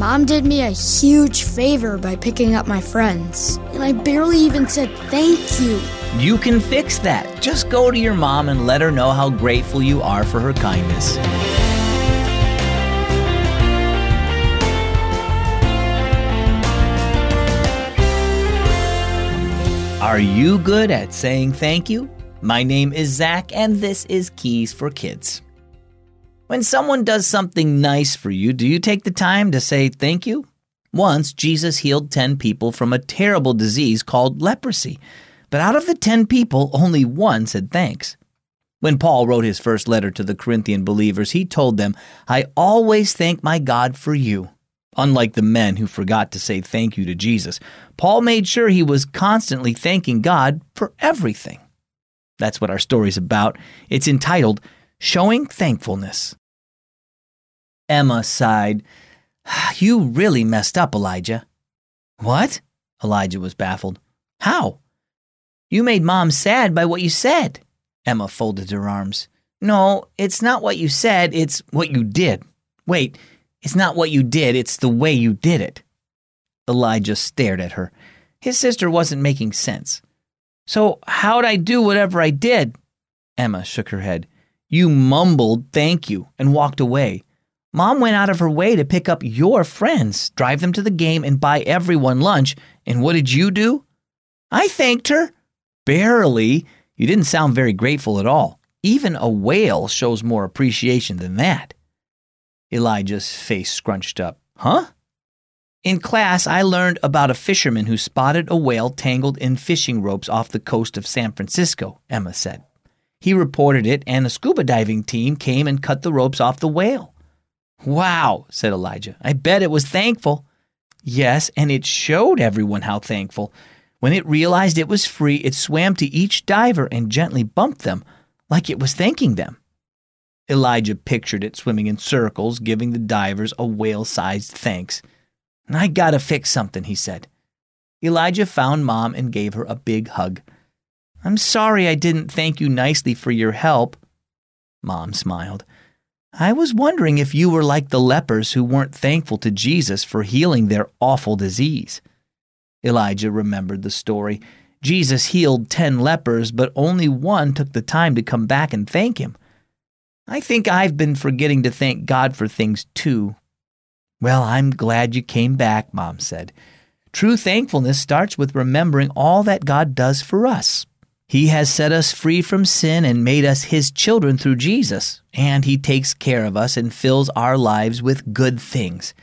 Mom did me a huge favor by picking up my friends, and I barely even said thank you. You can fix that. Just go to your mom and let her know how grateful you are for her kindness. Are you good at saying thank you? My name is Zach, and this is Keys for Kids. When someone does something nice for you, do you take the time to say thank you? Once, Jesus healed 10 people from a terrible disease called leprosy, but out of the 10 people, only one said thanks. When Paul wrote his first letter to the Corinthian believers, he told them, I always thank my God for you. Unlike the men who forgot to say thank you to Jesus, Paul made sure he was constantly thanking God for everything. That's what our story's about. It's entitled Showing Thankfulness. Emma sighed. You really messed up, Elijah. What? Elijah was baffled. How? You made Mom sad by what you said. Emma folded her arms. No, it's not what you said, it's what you did. Wait, it's not what you did, it's the way you did it. Elijah stared at her. His sister wasn't making sense. So, how'd I do whatever I did? Emma shook her head. You mumbled thank you and walked away. Mom went out of her way to pick up your friends, drive them to the game, and buy everyone lunch. And what did you do? I thanked her. Barely. You didn't sound very grateful at all. Even a whale shows more appreciation than that. Elijah's face scrunched up. Huh? In class, I learned about a fisherman who spotted a whale tangled in fishing ropes off the coast of San Francisco, Emma said. He reported it, and a scuba diving team came and cut the ropes off the whale. Wow, said Elijah. I bet it was thankful. Yes, and it showed everyone how thankful. When it realized it was free, it swam to each diver and gently bumped them, like it was thanking them. Elijah pictured it swimming in circles, giving the divers a whale sized thanks. I gotta fix something, he said. Elijah found Mom and gave her a big hug. I'm sorry I didn't thank you nicely for your help. Mom smiled. I was wondering if you were like the lepers who weren't thankful to Jesus for healing their awful disease. Elijah remembered the story. Jesus healed ten lepers, but only one took the time to come back and thank him. I think I've been forgetting to thank God for things too. Well, I'm glad you came back, Mom said. True thankfulness starts with remembering all that God does for us. He has set us free from sin and made us His children through Jesus, and He takes care of us and fills our lives with good things.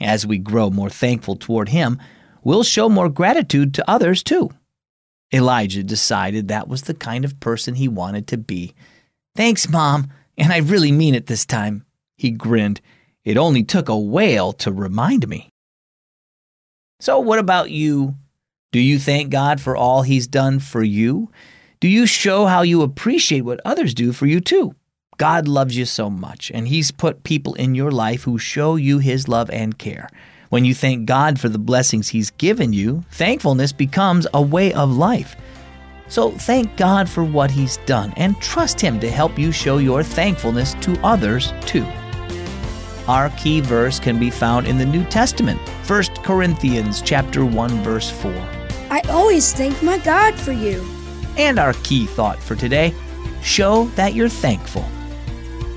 As we grow more thankful toward Him, we'll show more gratitude to others too. Elijah decided that was the kind of person he wanted to be. Thanks, Mom, and I really mean it this time. He grinned. It only took a whale to remind me. So, what about you? Do you thank God for all He's done for you? Do you show how you appreciate what others do for you too? God loves you so much, and He's put people in your life who show you His love and care. When you thank God for the blessings He's given you, thankfulness becomes a way of life. So thank God for what He's done and trust Him to help you show your thankfulness to others too. Our key verse can be found in the New Testament, 1 Corinthians chapter 1 verse 4. I always thank my God for you. And our key thought for today show that you're thankful.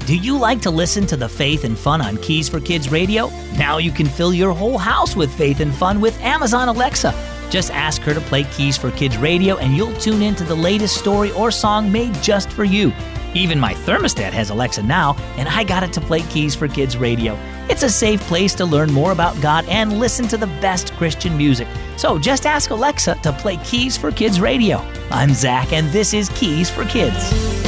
Do you like to listen to the Faith and Fun on Keys for Kids radio? Now you can fill your whole house with faith and fun with Amazon Alexa. Just ask her to play Keys for Kids radio and you'll tune in to the latest story or song made just for you. Even my thermostat has Alexa now, and I got it to play Keys for Kids radio. It's a safe place to learn more about God and listen to the best Christian music. So just ask Alexa to play Keys for Kids radio. I'm Zach, and this is Keys for Kids.